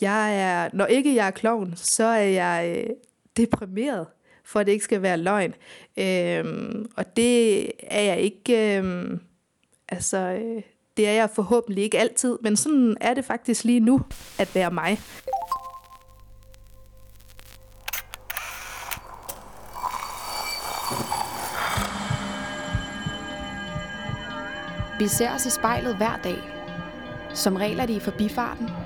Jeg er, når ikke jeg er klovn, så er jeg øh, deprimeret, for at det ikke skal være løgn. Øhm, og det er jeg ikke, øhm, altså, øh, det er jeg forhåbentlig ikke altid, men sådan er det faktisk lige nu, at være mig. Vi ser os i spejlet hver dag. Som regel er det i forbifarten.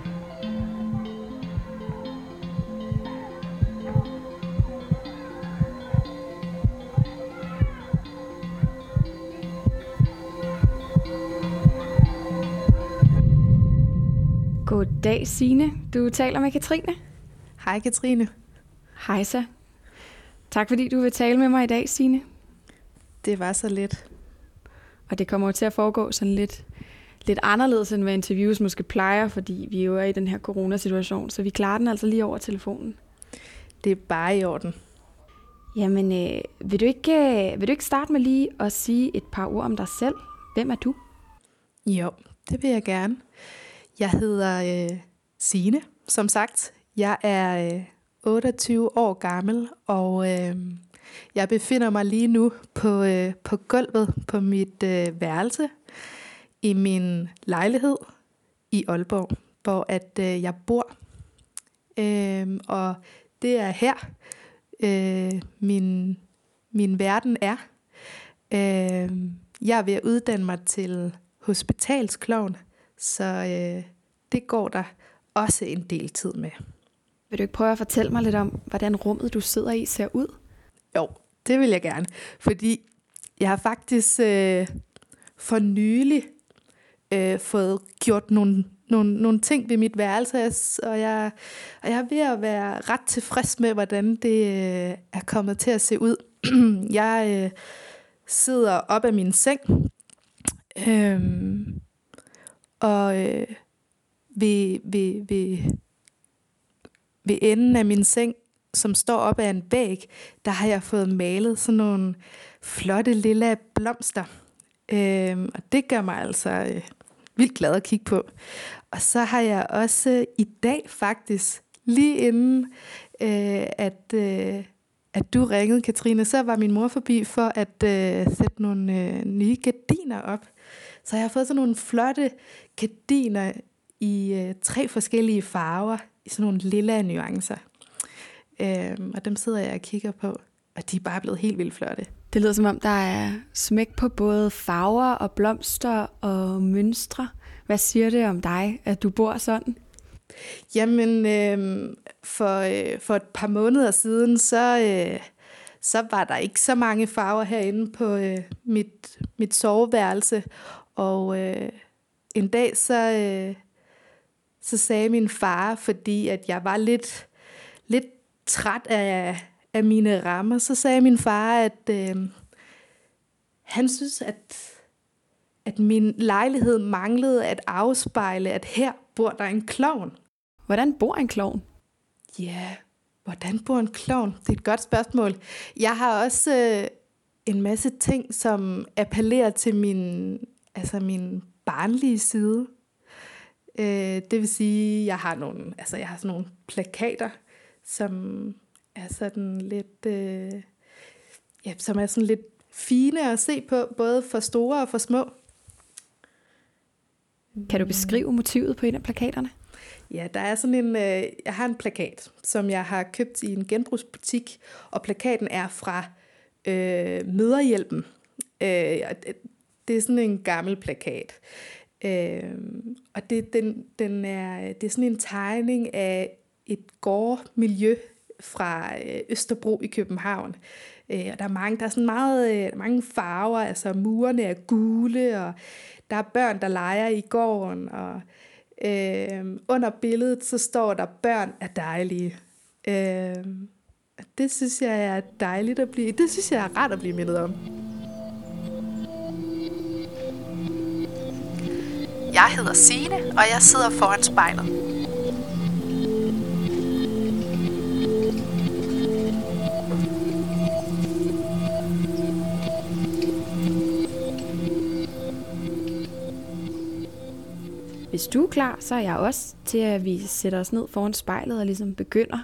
Goddag, Signe. Du taler med Katrine. Hej Katrine. Hej så. Tak fordi du vil tale med mig i dag, Signe. Det var så lidt. Og det kommer jo til at foregå sådan lidt, lidt anderledes, end hvad interviews måske plejer, fordi vi jo er i den her coronasituation, så vi klarer den altså lige over telefonen. Det er bare i orden. Jamen, øh, vil, du ikke, øh, vil du ikke starte med lige at sige et par ord om dig selv? Hvem er du? Jo, det vil jeg gerne. Jeg hedder øh, Sine, som sagt. Jeg er øh, 28 år gammel, og øh, jeg befinder mig lige nu på, øh, på gulvet på mit øh, værelse i min lejlighed i Aalborg, hvor at øh, jeg bor. Øh, og det er her, øh, min, min verden er. Øh, jeg er ved at uddanne mig til hospitalsklovn, så øh, det går der også en del tid med. Vil du ikke prøve at fortælle mig lidt om, hvordan rummet, du sidder i, ser ud? Jo, det vil jeg gerne. Fordi jeg har faktisk øh, for nylig øh, fået gjort nogle, nogle, nogle ting ved mit værelse, og jeg, og jeg er ved at være ret tilfreds med, hvordan det øh, er kommet til at se ud. jeg øh, sidder op af min seng, øh, og øh, ved, ved, ved, ved enden af min seng, som står op ad en væg, der har jeg fået malet sådan nogle flotte lille blomster. Øh, og det gør mig altså øh, vildt glad at kigge på. Og så har jeg også øh, i dag faktisk, lige inden øh, at, øh, at du ringede, Katrine, så var min mor forbi for at øh, sætte nogle øh, nye gardiner op. Så jeg har fået sådan nogle flotte gardiner i øh, tre forskellige farver, i sådan nogle lilla nuancer. Øhm, og dem sidder jeg og kigger på, og de er bare blevet helt vildt flotte. Det lyder som om, der er smæk på både farver og blomster og mønstre. Hvad siger det om dig, at du bor sådan? Jamen, øh, for, øh, for et par måneder siden, så, øh, så var der ikke så mange farver herinde på øh, mit, mit soveværelse. Og øh, en dag, så, øh, så sagde min far, fordi at jeg var lidt, lidt træt af, af mine rammer, så sagde min far, at øh, han synes, at, at min lejlighed manglede at afspejle, at her bor der en klovn. Hvordan bor en klovn? Ja, yeah. hvordan bor en klovn? Det er et godt spørgsmål. Jeg har også øh, en masse ting, som appellerer til min, altså min barnlige side. Øh, det vil sige, jeg har nogle, altså jeg har sådan nogle plakater, som er sådan lidt, øh, ja, som er sådan lidt fine at se på, både for store og for små. Kan du beskrive motivet på en af plakaterne? Ja, der er sådan en, øh, jeg har en plakat, som jeg har købt i en genbrugsbutik, og plakaten er fra øh, Møderhjælpen. Øh, det er sådan en gammel plakat. Øh, og det, den, den er, det er sådan en tegning af et gårdmiljø fra øh, Østerbro i København. Øh, og der er mange, der er sådan meget, øh, mange farver, altså murene er gule, og der er børn, der leger i gården, og øh, under billedet, så står der, børn er dejlige. Øh, Det synes jeg er dejligt at blive. Det synes jeg er rart at blive mindet om. Jeg hedder Sine, og jeg sidder foran spejlet. Hvis du er klar, så er jeg også til, at vi sætter os ned foran spejlet og ligesom begynder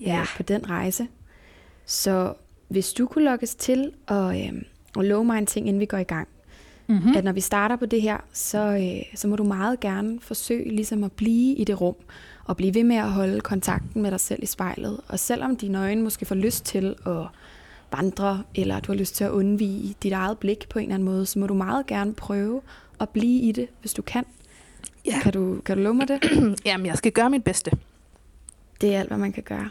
ja. øh, på den rejse. Så hvis du kunne lukkes til og, øh, og love mig en ting, inden vi går i gang. Mm-hmm. At når vi starter på det her, så, øh, så må du meget gerne forsøge ligesom at blive i det rum. Og blive ved med at holde kontakten med dig selv i spejlet. Og selvom dine øjne måske får lyst til at vandre, eller du har lyst til at undvige dit eget blik på en eller anden måde, så må du meget gerne prøve at blive i det, hvis du kan. Ja. Kan, du, kan du love mig det? Jamen, jeg skal gøre mit bedste. Det er alt, hvad man kan gøre.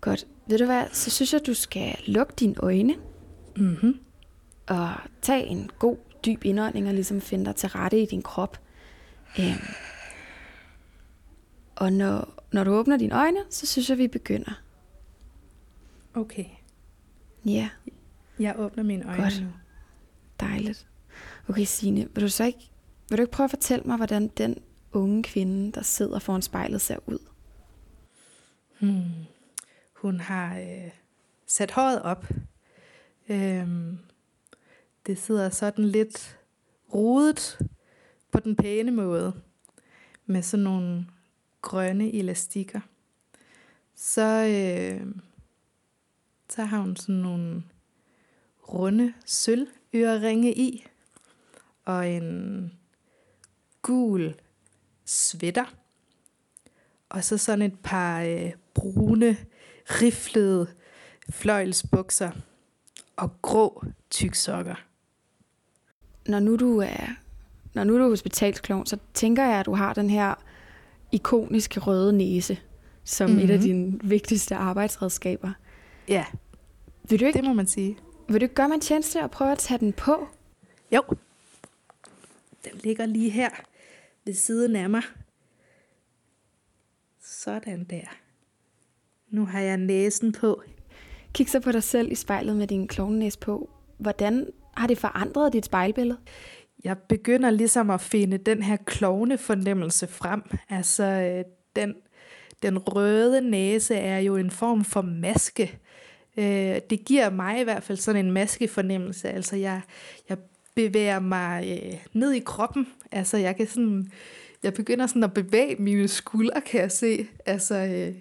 Godt. Ved du hvad, så synes jeg, du skal lukke dine øjne. Mm-hmm. Og tage en god, dyb indånding og ligesom finde dig til rette i din krop. Øhm. Og når, når du åbner dine øjne, så synes jeg, vi begynder. Okay. Ja. Jeg åbner mine øjne Godt. nu. Dejligt. Okay, Signe, vil du så ikke vil du ikke prøve at fortælle mig, hvordan den unge kvinde, der sidder foran spejlet, ser ud? Hmm. Hun har øh, sat håret op. Øhm, det sidder sådan lidt rodet på den pæne måde. Med sådan nogle grønne elastikker. Så, øh, så har hun sådan nogle runde sølvøreringe i. Og en gul sweater. Og så sådan et par øh, brune, riflede fløjlsbukser og grå tyksokker. Når nu du er, når nu du er hospitalsklovn, så tænker jeg, at du har den her ikoniske røde næse som mm-hmm. et af mhm. dine vigtigste arbejdsredskaber. Ja, vil du ikke, det må man sige. Vil du ikke gøre mig en tjeneste og prøve at tage den på? Jo. Den ligger lige her ved siden af mig. Sådan der. Nu har jeg næsen på. Kig så på dig selv i spejlet med din klovnenæs på. Hvordan har det forandret dit spejlbillede? Jeg begynder ligesom at finde den her klovne fornemmelse frem. Altså, øh, den, den røde næse er jo en form for maske. Øh, det giver mig i hvert fald sådan en maskefornemmelse. Altså, jeg, jeg bevæger mig øh, ned i kroppen. Altså, jeg kan sådan, jeg begynder sådan at bevæge mine skuldre, kan jeg se. Altså, øh,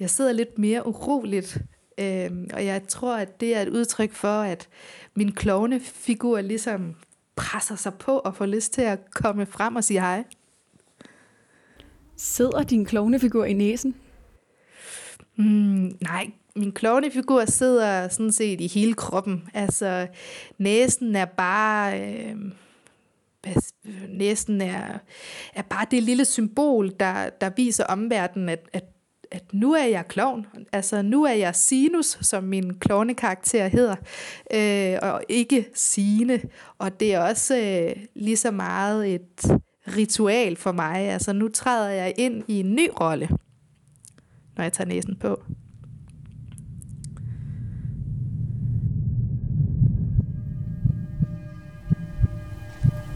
jeg sidder lidt mere uroligt, øh, og jeg tror, at det er et udtryk for, at min klovnefigur ligesom presser sig på og får lyst til at komme frem og sige hej. Sidder din klovnefigur i næsen? Mm, nej, min klovnefigur sidder sådan set i hele kroppen. Altså, næsen er bare... Øh, næsten er, er bare det lille symbol, der, der viser omverdenen, at, at, at nu er jeg klovn. Altså, nu er jeg Sinus, som min klovnekarakter hedder, øh, og ikke Sine. Og det er også øh, lige så meget et ritual for mig. Altså, nu træder jeg ind i en ny rolle, når jeg tager næsen på.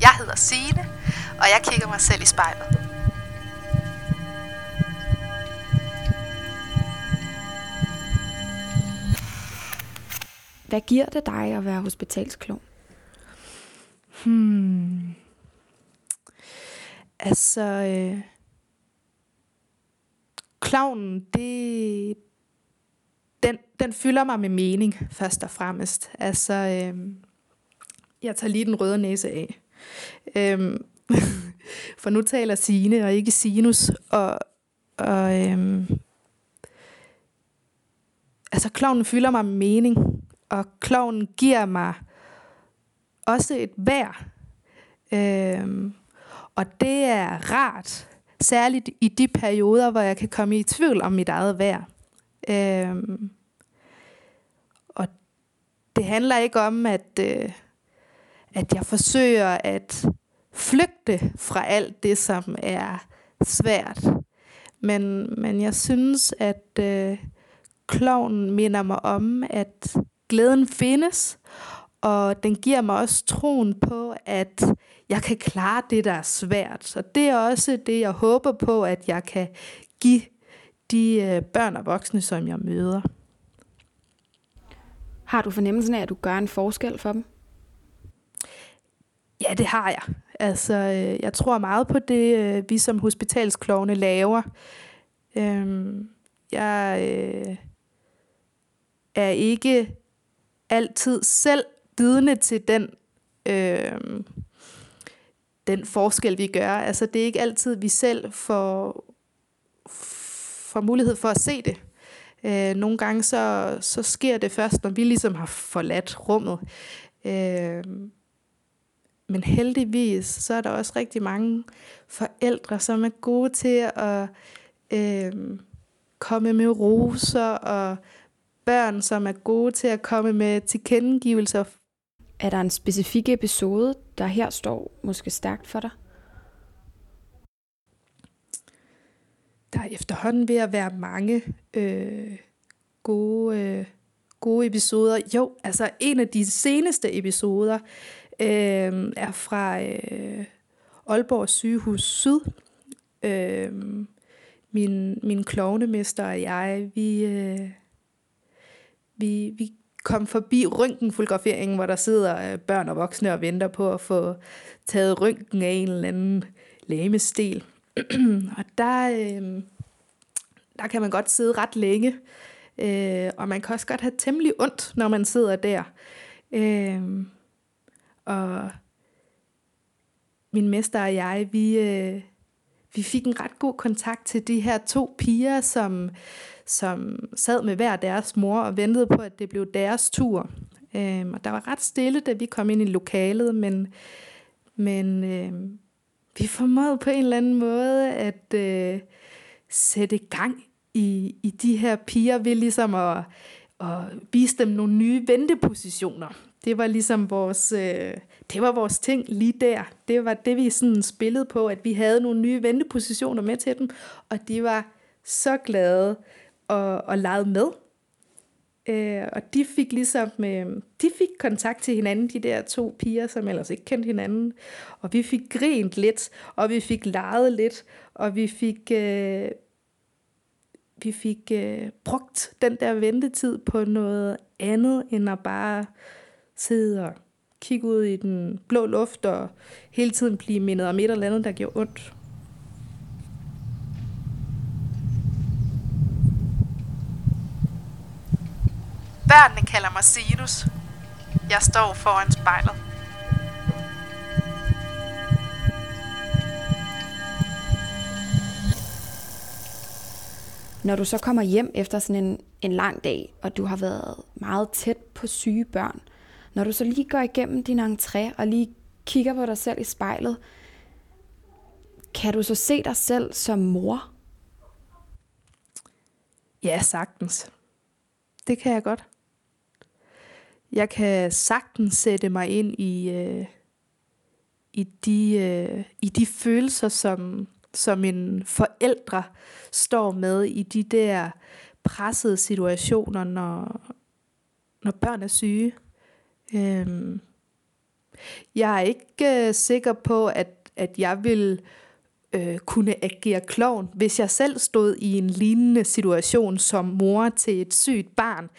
Jeg hedder Sine, og jeg kigger mig selv i spejlet. Hvad giver det dig at være hospitalsklon? Hmm. Altså, øh, klovnen, det, den, den fylder mig med mening, først og fremmest. Altså, øh, jeg tager lige den røde næse af. Øh, for nu taler Sine og ikke Sinus. Og, og øh, altså klovnen fylder mig med mening. Og kloven giver mig også et vær. Øhm, og det er rart. Særligt i de perioder, hvor jeg kan komme i tvivl om mit eget vær. Øhm, og det handler ikke om, at... Øh, at jeg forsøger at flygte fra alt det, som er svært. Men, men jeg synes, at øh, kloven minder mig om, at glæden findes, og den giver mig også troen på, at jeg kan klare det, der er svært. Og det er også det, jeg håber på, at jeg kan give de øh, børn og voksne, som jeg møder. Har du fornemmelsen af, at du gør en forskel for dem? Ja, det har jeg. Altså, øh, jeg tror meget på det, øh, vi som hospitalsklovne laver. Øhm, jeg er ikke altid selv vidne til den, øh, den forskel, vi gør. Altså, det er ikke altid, vi selv får, får mulighed for at se det. Øh, nogle gange så, så sker det først, når vi ligesom har forladt rummet. Øh, men heldigvis, så er der også rigtig mange forældre, som er gode til at øh, komme med roser og børn, som er gode til at komme med tilkendegivelser. Er der en specifik episode, der her står måske stærkt for dig? Der er efterhånden ved at være mange øh, gode, øh, gode episoder. Jo, altså en af de seneste episoder øh, er fra øh, Aalborg sygehus Syd. Øh, min, min klovnemester og jeg, vi, øh, vi, vi kom forbi røntgenfotograferingen, hvor der sidder øh, børn og voksne og venter på at få taget røntgen af en eller anden lægemestil. og der, øh, der kan man godt sidde ret længe, øh, og man kan også godt have temmelig ondt, når man sidder der. Øh, og min mester og jeg, vi, øh, vi fik en ret god kontakt til de her to piger, som, som sad med hver deres mor og ventede på, at det blev deres tur. Øhm, og der var ret stille, da vi kom ind i lokalet, men, men øhm, vi formåede på en eller anden måde at øh, sætte gang i, i de her piger ved ligesom at, at vise dem nogle nye ventepositioner. Det var ligesom vores, øh, det var vores ting lige der. Det var det, vi sådan spillede på, at vi havde nogle nye ventepositioner med til dem, og de var så glade og, og legede med. Øh, og de fik ligesom, øh, de fik kontakt til hinanden, de der to piger, som ellers ikke kendte hinanden. Og vi fik grint lidt, og vi fik leget lidt, og vi fik, øh, vi fik øh, brugt den der ventetid på noget andet, end at bare sidde og kigge ud i den blå luft, og hele tiden blive mindet om et eller andet, der gjorde ondt. Børnene kalder mig Sinus. Jeg står foran spejlet. Når du så kommer hjem efter sådan en, en lang dag, og du har været meget tæt på syge børn, når du så lige går igennem din entré og lige kigger på dig selv i spejlet, kan du så se dig selv som mor? Ja, sagtens. Det kan jeg godt. Jeg kan sagtens sætte mig ind i, øh, i, de, øh, i de følelser, som, som en forældre står med i de der pressede situationer, når, når børn er syge. Øhm, jeg er ikke øh, sikker på, at, at jeg vil øh, kunne agere klovn, hvis jeg selv stod i en lignende situation som mor til et sygt barn.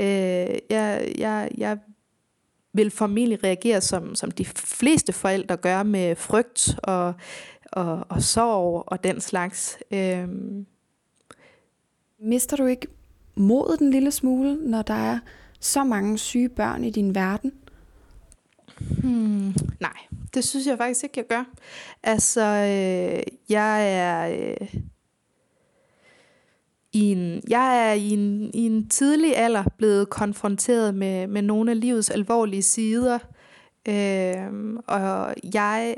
Øh, jeg, jeg, jeg vil formentlig reagere som, som de fleste forældre gør med frygt og, og, og sorg og den slags. Øh. Mister du ikke modet en lille smule, når der er så mange syge børn i din verden? Hmm, nej, det synes jeg faktisk ikke, jeg gør. Altså, øh, jeg er... Øh, i en, jeg er i en, i en tidlig alder blevet konfronteret med, med nogle af livets alvorlige sider. Øh, og jeg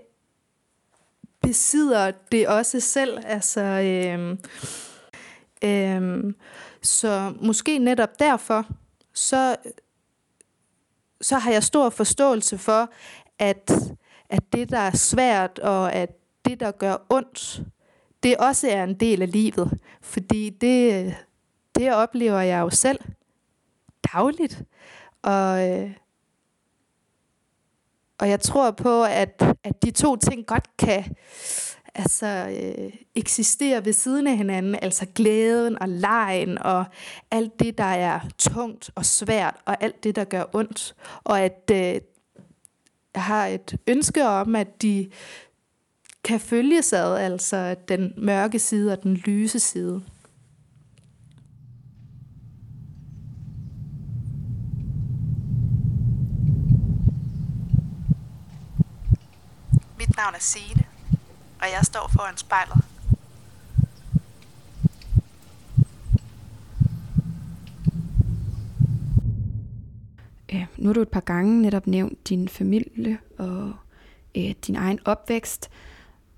besidder det også selv. Altså, øh, øh, så måske netop derfor, så, så har jeg stor forståelse for, at, at det, der er svært, og at det, der gør ondt, det også er en del af livet. Fordi det, det oplever jeg jo selv dagligt. Og, og jeg tror på, at, at de to ting godt kan altså, øh, eksisterer ved siden af hinanden. Altså glæden og lejen og alt det, der er tungt og svært og alt det, der gør ondt. Og at øh, jeg har et ønske om, at de kan følges ad, altså den mørke side og den lyse side. Mit navn er Signe, og jeg står foran spejlet. Ja, nu har du et par gange netop nævnt din familie og øh, din egen opvækst.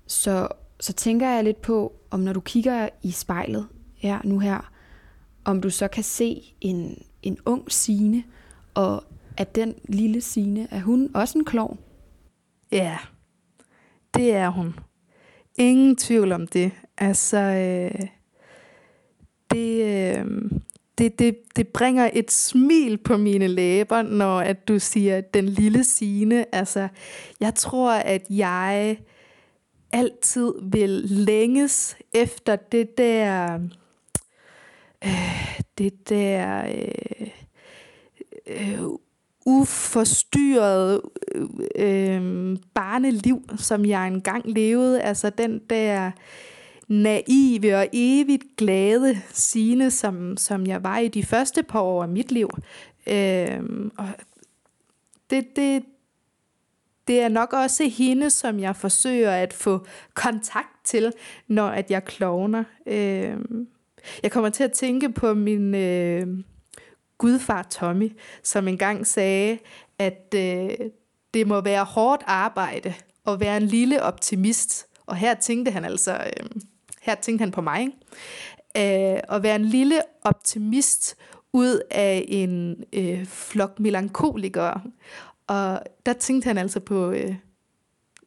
Så, så tænker jeg lidt på, om når du kigger i spejlet ja, nu her, om du så kan se en, en ung Sine, og at den lille Sine, er hun også en klovn? Ja, det er hun. Ingen tvivl om det. Altså, øh, det, øh, det, det, det bringer et smil på mine læber, når at du siger den lille sine. Altså, jeg tror, at jeg altid vil længes efter det der, øh, det der øh, øh, uforstyrret øh, øh, barneliv, som jeg engang levede. Altså den der naive og evigt glade sine, som, som jeg var i de første par år af mit liv. Øh, og det, det, det er nok også hende, som jeg forsøger at få kontakt til, når at jeg klovner. Øh, jeg kommer til at tænke på min øh, gudfar Tommy, som engang sagde, at øh, det må være hårdt arbejde at være en lille optimist. Og her tænkte han altså, øh, her tænkte han på mig, ikke? Øh, at være en lille optimist ud af en øh, flok melankolikere. Og der tænkte han altså på øh,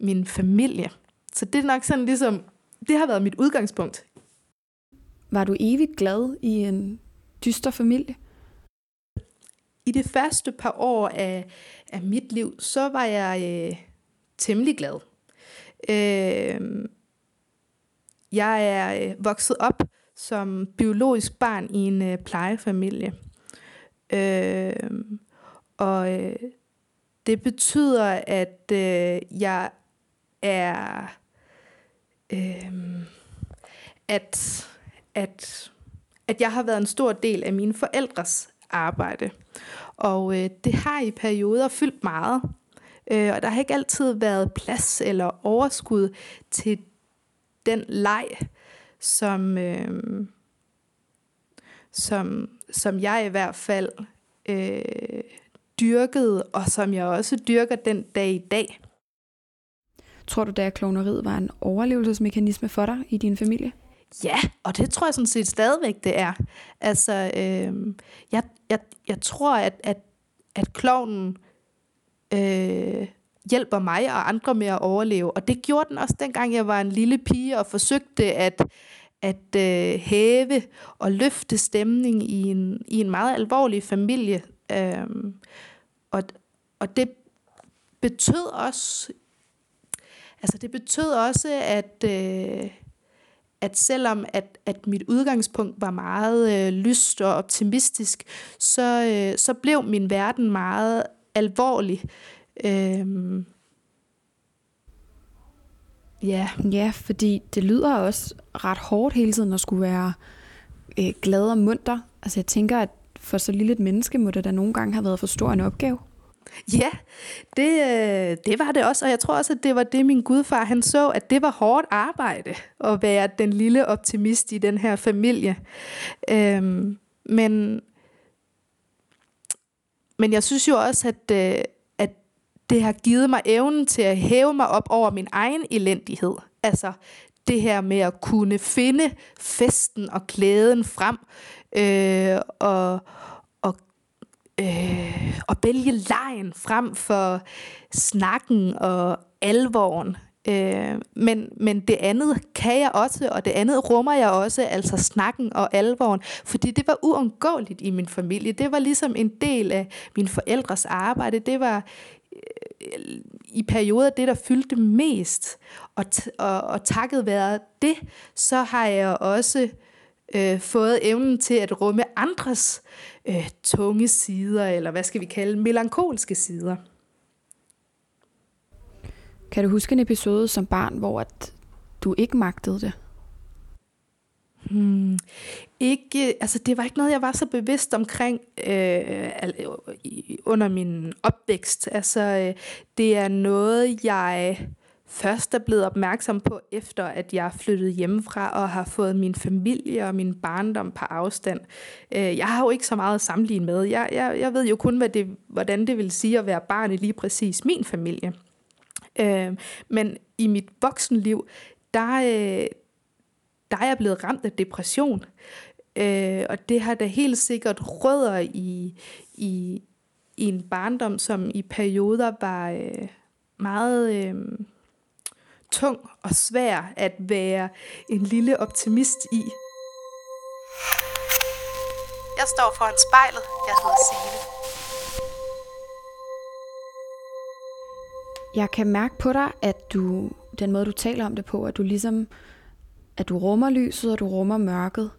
min familie. Så det er nok sådan ligesom, det har været mit udgangspunkt. Var du evigt glad i en dyster familie? I det første par år af, af mit liv, så var jeg øh, temmelig glad. Øh, jeg er øh, vokset op som biologisk barn i en øh, plejefamilie. Øh, og øh, det betyder, at øh, jeg er... Øh, at, at, at jeg har været en stor del af mine forældres arbejde. Og øh, det har i perioder fyldt meget. Øh, og der har ikke altid været plads eller overskud til den leg, som, øh, som, som jeg i hvert fald øh, dyrkede, og som jeg også dyrker den dag i dag. Tror du, at kloneriet var en overlevelsesmekanisme for dig i din familie? Ja, og det tror jeg sådan set stadigvæk, det er. Altså, øh, jeg, jeg, jeg tror, at, at, at klovnen øh, hjælper mig og andre med at overleve. Og det gjorde den også dengang jeg var en lille pige og forsøgte at, at øh, hæve og løfte stemning i en, i en meget alvorlig familie. Øh, og, og det betød også, altså det betød også, at, øh, at selvom at, at mit udgangspunkt var meget øh, lyst og optimistisk, så, øh, så blev min verden meget alvorlig. Øhm, ja. Ja, fordi det lyder også ret hårdt hele tiden at skulle være øh, glad og munter. Altså jeg tænker, at for så lille et menneske må det da nogle gange have været for stor en opgave. Ja, det, øh, det var det også, og jeg tror også, at det var det, min gudfar han så, at det var hårdt arbejde at være den lille optimist i den her familie. Øhm, men, men jeg synes jo også, at, øh, at det har givet mig evnen til at hæve mig op over min egen elendighed. Altså det her med at kunne finde festen og glæden frem, øh, og, øh, at vælge lejen frem for snakken og alvoren. Øh, men, men det andet kan jeg også, og det andet rummer jeg også, altså snakken og alvoren, fordi det var uundgåeligt i min familie. Det var ligesom en del af min forældres arbejde. Det var øh, i perioder det, der fyldte mest. Og, og, og takket være det, så har jeg også øh, fået evnen til at rumme andres øh, tunge sider, eller hvad skal vi kalde, melankolske sider. Kan du huske en episode som barn, hvor at du ikke magtede det? Hmm. Ikke, altså det var ikke noget, jeg var så bevidst omkring øh, under min opvækst. Altså øh, det er noget, jeg først er blevet opmærksom på, efter at jeg flyttede hjemmefra og har fået min familie og min barndom på afstand. Øh, jeg har jo ikke så meget at sammenligne med. Jeg, jeg, jeg ved jo kun, hvad det, hvordan det vil sige at være barn i lige præcis min familie. Øh, men i mit voksenliv, der, øh, der er jeg blevet ramt af depression. Øh, og det har da helt sikkert rødder i, i, i en barndom, som i perioder var øh, meget øh, tung og svær at være en lille optimist i. Jeg står foran spejlet. Jeg hedder Signe. Jeg kan mærke på dig, at du, den måde du taler om det på, at du ligesom, at du rummer lyset, og du rummer mørket.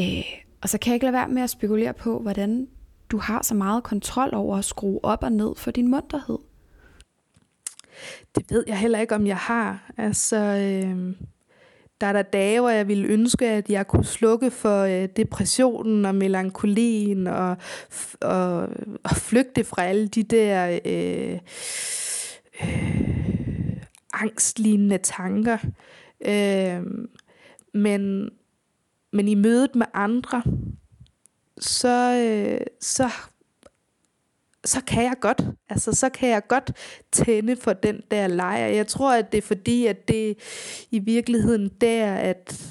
Øh, og så kan jeg ikke lade være med at spekulere på, hvordan du har så meget kontrol over at skrue op og ned for din munterhed. Det ved jeg heller ikke, om jeg har. Altså, øh, der er der dage, hvor jeg ville ønske, at jeg kunne slukke for øh, depressionen og melankolien og, og, og flygte fra alle de der... Øh, øh, angstlignende tanker. Øh, men, men i mødet med andre, så, øh, så, så kan jeg godt, altså så kan jeg godt tænde for den der leje. Jeg tror, at det er fordi, at det i virkeligheden der, at,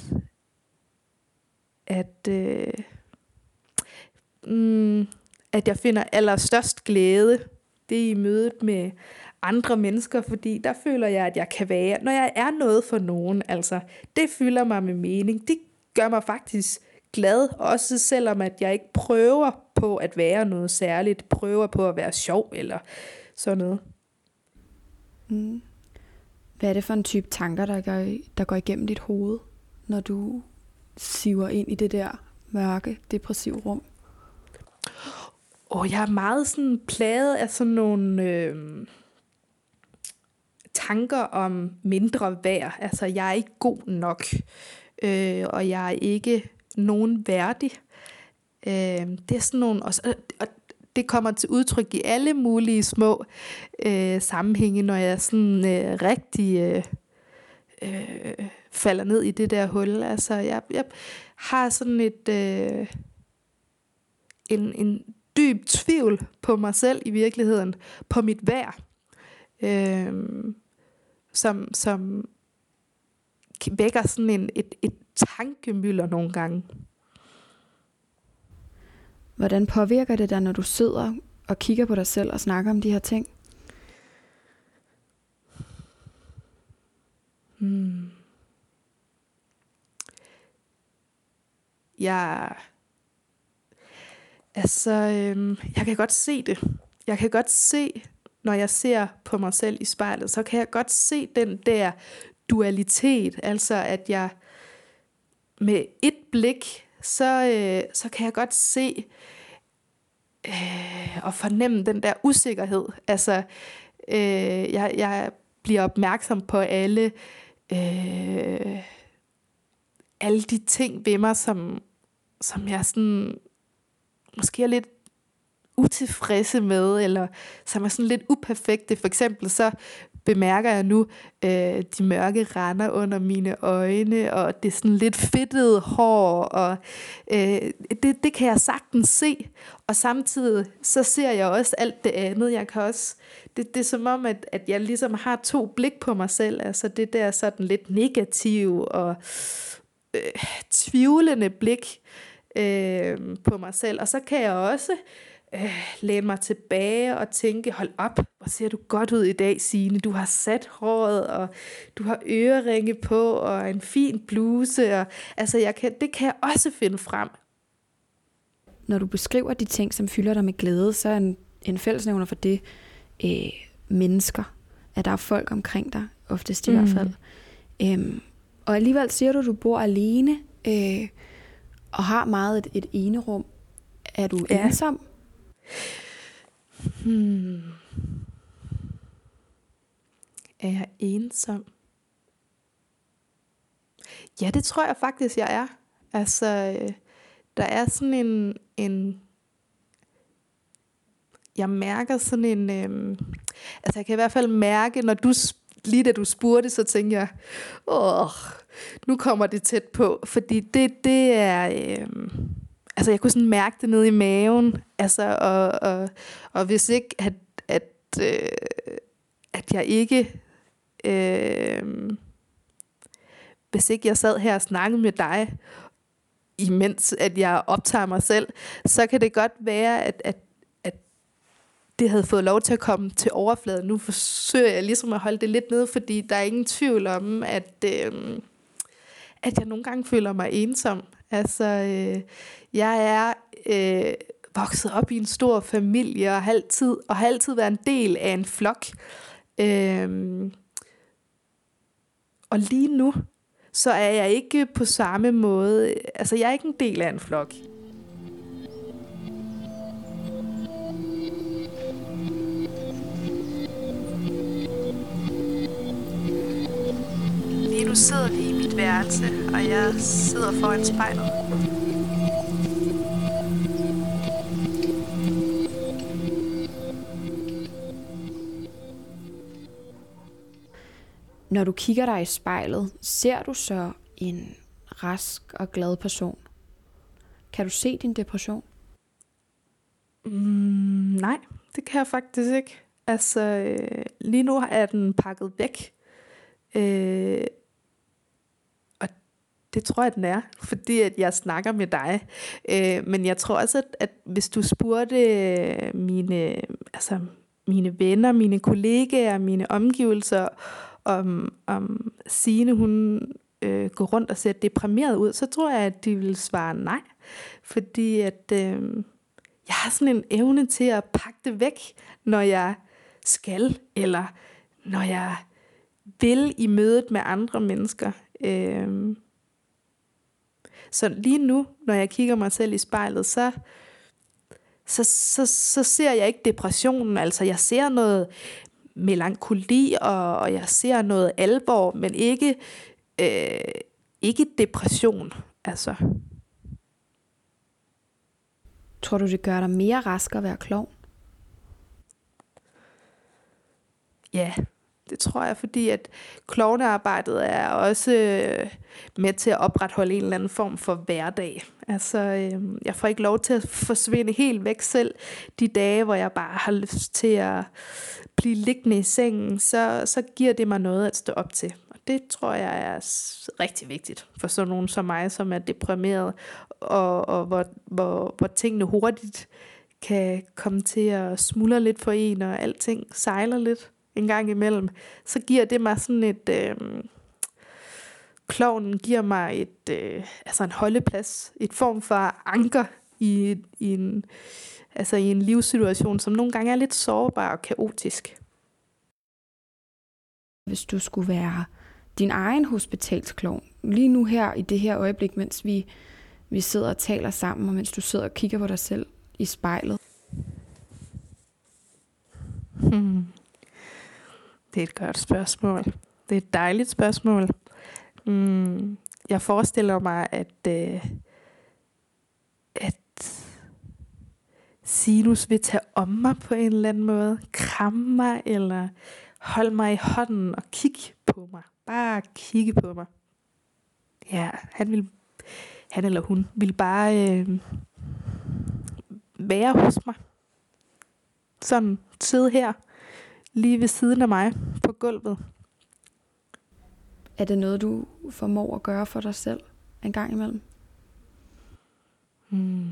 at, øh, mm, at jeg finder allerstørst glæde, det er i mødet med andre mennesker, fordi der føler jeg, at jeg kan være, når jeg er noget for nogen, altså, det fylder mig med mening, det gør mig faktisk glad, også selvom at jeg ikke prøver på at være noget særligt, prøver på at være sjov eller sådan noget. Mm. Hvad er det for en type tanker, der går, der går igennem dit hoved, når du siver ind i det der mørke, depressive rum? Og jeg er meget sådan plaget af sådan nogle... Øh, tanker om mindre værd. Altså, jeg er ikke god nok, øh, og jeg er ikke nogen værdig. Øh, det er sådan nogle, og, og det kommer til udtryk i alle mulige små øh, sammenhænge, når jeg sådan øh, rigtig øh, øh, falder ned i det der hul. Altså, jeg, jeg har sådan et øh, en, en dyb tvivl på mig selv i virkeligheden, på mit værd. Øh, som, som vækker sådan en, et, et tankemylder nogle gange. Hvordan påvirker det dig, når du sidder og kigger på dig selv og snakker om de her ting? Hmm. Jeg, altså, øhm, jeg kan godt se det. Jeg kan godt se når jeg ser på mig selv i spejlet, så kan jeg godt se den der dualitet, altså at jeg med et blik, så, øh, så kan jeg godt se øh, og fornemme den der usikkerhed. Altså, øh, jeg, jeg bliver opmærksom på alle, øh, alle de ting ved mig, som, som jeg sådan, måske er lidt utilfredse med, eller som er sådan lidt uperfekte. For eksempel så bemærker jeg nu øh, de mørke render under mine øjne, og det er sådan lidt fedtede hår, og øh, det, det kan jeg sagtens se. Og samtidig så ser jeg også alt det andet. Jeg kan også, det, det er som om, at, at jeg ligesom har to blik på mig selv. Altså det der sådan lidt negativ og øh, tvivlende blik øh, på mig selv. Og så kan jeg også øh, læne mig tilbage og tænke, hold op, hvor ser du godt ud i dag, Signe. Du har sat håret, og du har øreringe på, og en fin bluse. Og, altså, jeg kan, det kan jeg også finde frem. Når du beskriver de ting, som fylder dig med glæde, så er en, en fællesnævner for det øh, mennesker. At der er folk omkring dig, oftest i mm. hvert fald. Øhm, og alligevel siger du, at du bor alene, øh, og har meget et, et ene rum. Er du ja. ensom? Hmm. Er jeg ensom? Ja, det tror jeg faktisk, jeg er. Altså, øh, der er sådan en, en jeg mærker sådan en, øhm, altså jeg kan i hvert fald mærke, når du, lige da du spurgte, så tænker jeg, åh, nu kommer det tæt på, fordi det, det er, øhm, altså jeg kunne sådan mærke det nede i maven, altså, og, og, og hvis ikke, at, at, øh, at jeg ikke, øh, hvis ikke jeg sad her og snakkede med dig, imens at jeg optager mig selv, så kan det godt være, at, at, at det havde fået lov til at komme til overfladen. Nu forsøger jeg ligesom at holde det lidt nede, fordi der er ingen tvivl om, at, øh, at jeg nogle gange føler mig ensom. Altså, øh, jeg er øh, vokset op i en stor familie og har altid, og har altid været en del af en flok. Øh, og lige nu, så er jeg ikke på samme måde, altså jeg er ikke en del af en flok. Lige nu sidder vi mit værelse, og jeg sidder foran spejlet. Når du kigger dig i spejlet, ser du så en rask og glad person? Kan du se din depression? Mm, nej, det kan jeg faktisk ikke. Altså, øh, lige nu er den pakket væk. Øh, det tror jeg, den er, fordi at jeg snakker med dig. Øh, men jeg tror også, at, at hvis du spurgte øh, mine, øh, altså, mine venner, mine kollegaer, mine omgivelser, om, om Signe, hun øh, går rundt og ser deprimeret ud, så tror jeg, at de vil svare nej. Fordi at øh, jeg har sådan en evne til at pakke det væk, når jeg skal, eller når jeg vil i mødet med andre mennesker. Øh, så lige nu, når jeg kigger mig selv i spejlet, så, så, så, så ser jeg ikke depressionen. Altså, jeg ser noget melankoli, og, og jeg ser noget alvor, men ikke, øh, ikke depression. Altså. Tror du, det gør dig mere rask at være klog? Ja, det tror jeg, fordi at klovnearbejdet er også øh, med til at opretholde en eller anden form for hverdag. Altså, øh, jeg får ikke lov til at forsvinde helt væk selv de dage, hvor jeg bare har lyst til at blive liggende i sengen, så, så giver det mig noget at stå op til. Og det tror jeg er rigtig vigtigt for sådan nogen som mig, som er deprimeret, og, og hvor, hvor, hvor tingene hurtigt kan komme til at smuldre lidt for en, og alting sejler lidt en gang imellem, så giver det mig sådan et... Øh, klovnen giver mig et, øh, altså en holdeplads, et form for anker i, i, en, altså i en livssituation, som nogle gange er lidt sårbar og kaotisk. Hvis du skulle være din egen hospitalsklovn, lige nu her i det her øjeblik, mens vi, vi sidder og taler sammen, og mens du sidder og kigger på dig selv i spejlet? Hmm. Det er et godt spørgsmål. Det er et dejligt spørgsmål. Mm, jeg forestiller mig, at, øh, at Sinus vil tage om mig på en eller anden måde. Kramme mig, eller holde mig i hånden og kigge på mig. Bare kigge på mig. Ja, han vil, han eller hun vil bare øh, være hos mig. Sådan sidde her lige ved siden af mig på gulvet. Er det noget, du formår at gøre for dig selv en gang imellem? Hmm.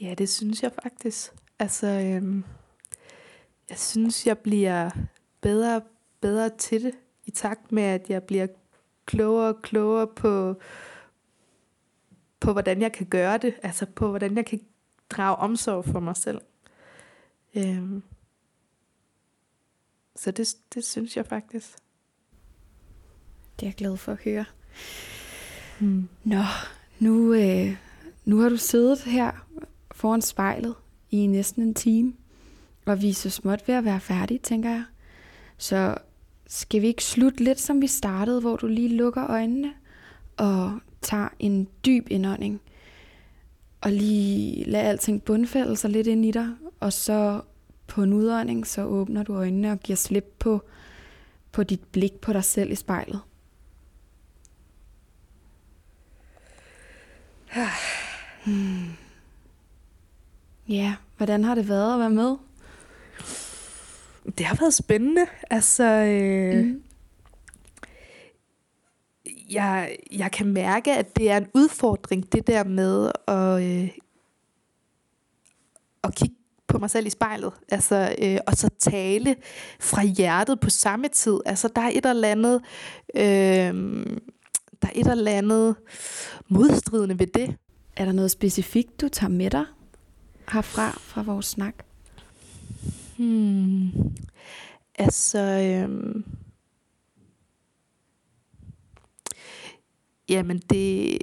Ja, det synes jeg faktisk. Altså, øhm, jeg synes, jeg bliver bedre bedre til det, i takt med, at jeg bliver klogere og klogere på, på hvordan jeg kan gøre det. Altså på, hvordan jeg kan drage omsorg for mig selv. Øhm, så det, det synes jeg faktisk. Det er jeg glad for at høre. Hmm. Nå, nu, øh, nu har du siddet her foran spejlet i næsten en time, og vi er så småt ved at være færdige, tænker jeg. Så skal vi ikke slutte lidt, som vi startede, hvor du lige lukker øjnene og tager en dyb indånding, og lige lad alting bundfælde sig lidt ind i dig, og så på en udånding, så åbner du øjnene og giver slip på, på dit blik på dig selv i spejlet. Hmm. Ja, hvordan har det været at være med? Det har været spændende. Altså, øh, mm. jeg, jeg kan mærke, at det er en udfordring, det der med at, øh, at kigge på mig selv i spejlet, altså, øh, og så tale fra hjertet på samme tid. Altså, der er et eller andet, øh, der er et eller andet modstridende ved det. Er der noget specifikt, du tager med dig herfra, fra vores snak? Hmm. Altså, øhm, jamen det,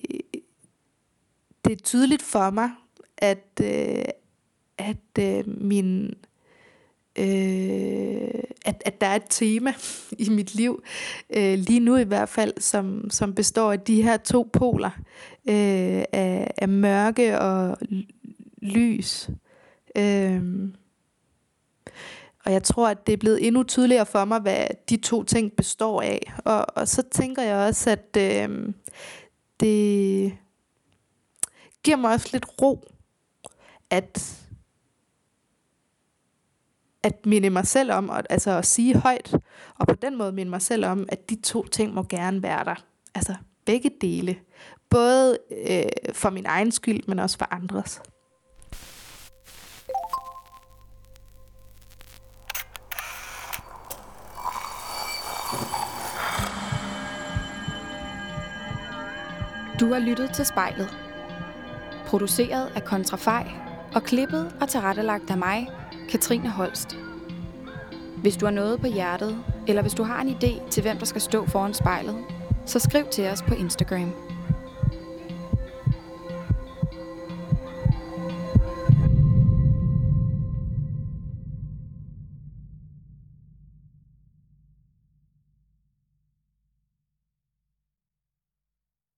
det er tydeligt for mig, at, øh, at øh, min øh, at, at der er et tema i mit liv, øh, lige nu i hvert fald, som, som består af de her to poler øh, af, af mørke og lys. Øh, og jeg tror, at det er blevet endnu tydeligere for mig, hvad de to ting består af. Og, og så tænker jeg også, at øh, det giver mig også lidt ro, at at minde mig selv om, altså at sige højt, og på den måde minde mig selv om, at de to ting må gerne være der. Altså begge dele. Både øh, for min egen skyld, men også for andres. Du har lyttet til spejlet. Produceret af Kontrafej og klippet og tilrettelagt af mig, Katrine Holst. Hvis du har noget på hjertet, eller hvis du har en idé til, hvem der skal stå foran spejlet, så skriv til os på Instagram.